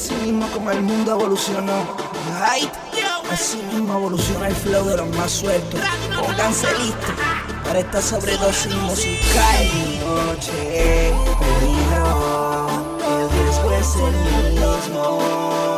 Así mismo como el mundo evolucionó. Así mismo evoluciona el flow de los más sueltos. Pónganse listos para esta sobredosis musical. Mi noche, el riesgo es el mismo.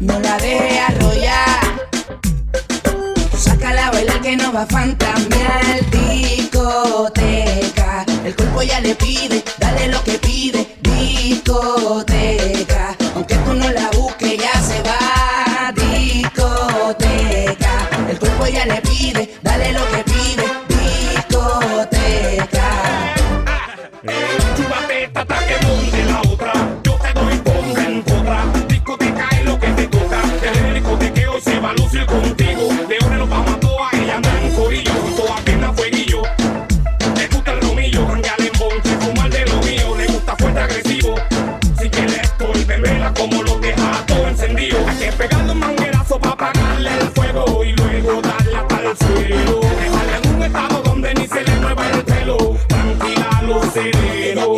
no la deje arrollar. Sácala a bailar que no va a fantamear discoteca. El cuerpo ya le pide, dale lo que pide, discoteca.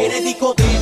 quieres discoteca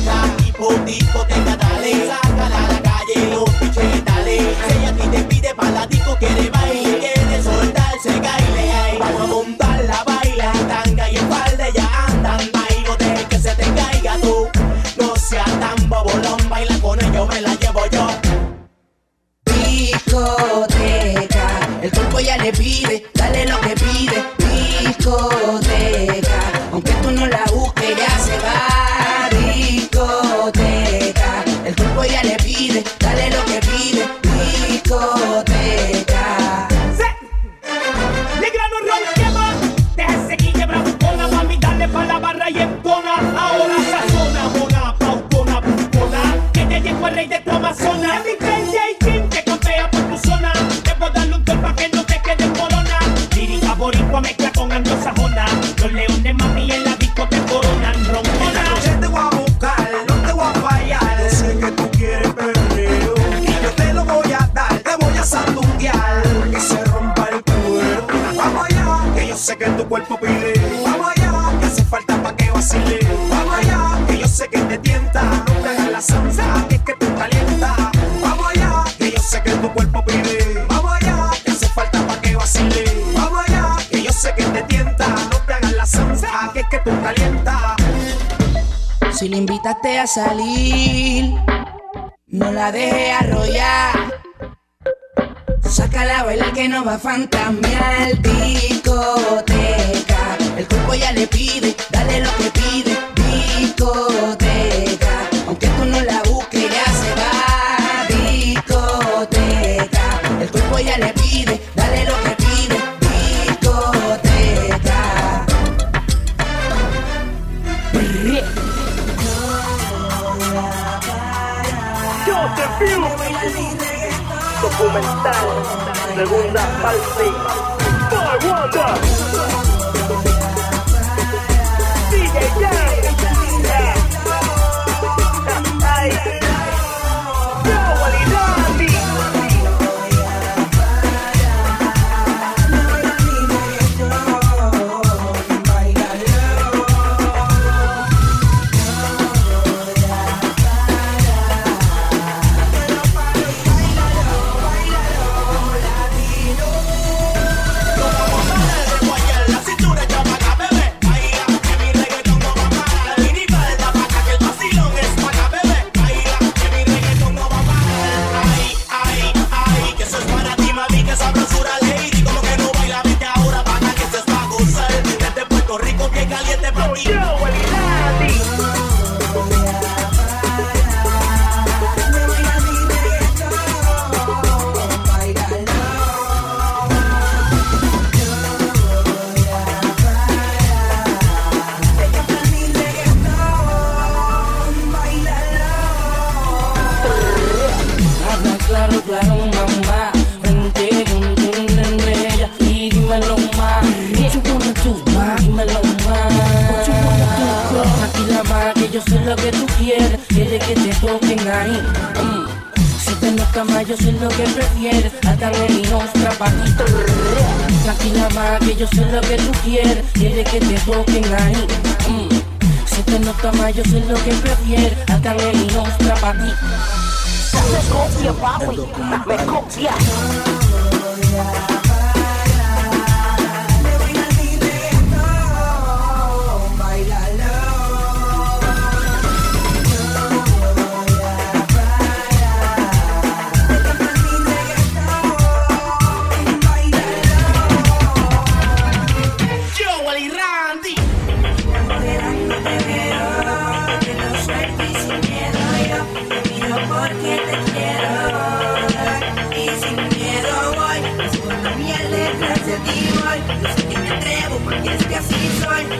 cuerpo pide. Vamos allá, que hace falta para que vacile. Vamos allá, que yo sé que te tienta. No te hagas la santa, que es que tú calientas. Si le invitaste a salir, no la dejes arrollar. Saca la baila que no va a fantasmear discoteca. El cuerpo ya le pide, dale lo que pide, discoteca. documental, segunda parte. Tranquila, ma, que yo sé lo que tú quieres. Quieres que te toquen ahí. Mm. Te nota, ma, yo sé lo que prefieres. Arcángel y Nostra para ti. Me copia, papi. Me copia.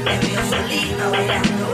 Baby, yo solito bailando.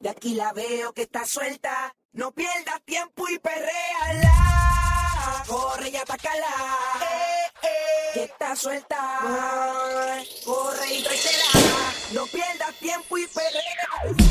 De aquí la veo que está suelta. No pierdas tiempo y perréala. Corre y atacala. Eh, eh, que está suelta. Corre y tráetela. No pierdas tiempo y perréala.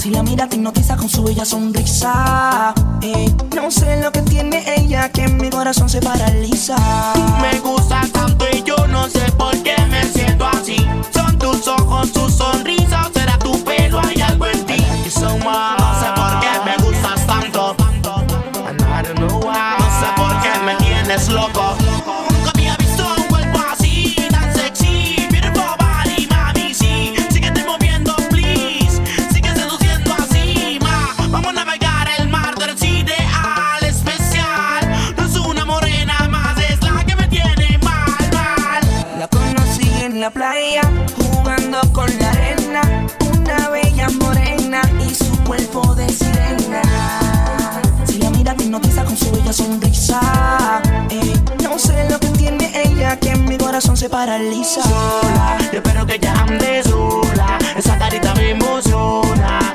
Si la mira te hipnotiza con su bella sonrisa. Eh, no sé lo que tiene ella que en mi corazón se paraliza. Me gusta tanto y yo no sé por qué me siento así. Son tus ojos, tu sonrisa, será tu pelo, hay algo en ti. Like se paraliza. Sola, yo espero que ya ande sola. Esa carita me emociona.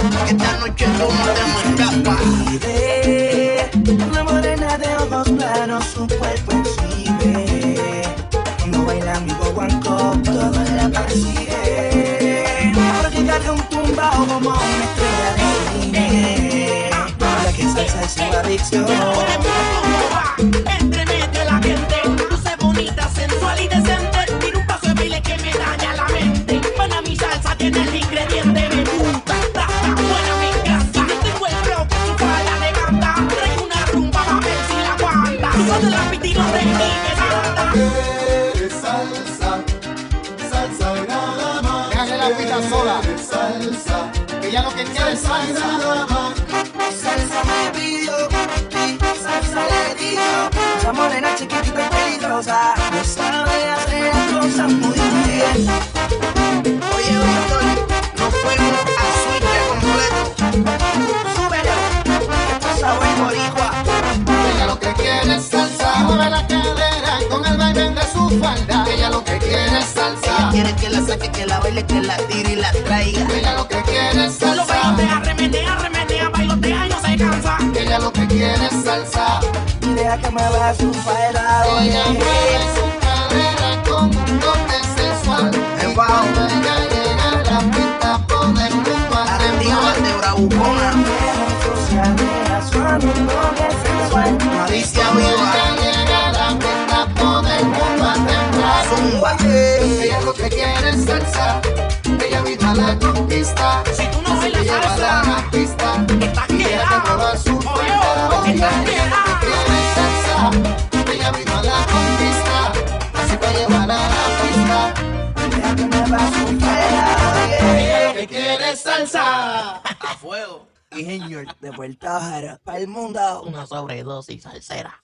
Que esta noche tú no te. Pide una morena de ojos claros, su cuerpo exhibe. Cuando baila mi guaguancó, todo la persigue. Porque carga un tumbao como una estrella de cine. Que salsa es su adicción. La cadera con el baile de su falda. Ella lo que quiere es Ella salsa. quiere que la saque, que la baile, que la tire y la traiga. Ella lo que quiere es Lo salsa. bailotea, remenea, remenea, bailotea y no se cansa. Ella lo que quiere es salsa. Y deja que mueva su falda, Ella mueve su cadera con un toque sensual. Y cuando ella llega a la pista pone el mundo a temblar. de bravucona. Malicia Cuando viva. ella llega a la pone el mundo a temblar. Zumba. Ella lo que quiere es salsa. Ella vino a la conquista. Si tú no que bailas salsa, la pista. estás Y deja que quedado. mueva su falda. Oye, ella lo que quiere es salsa. Ella vino a la conquista. Así que llévala a la pista. Ella lo que quiere es salsa. A fuego. De Puerto Jara, para el mundo. Una sobredosis salsera.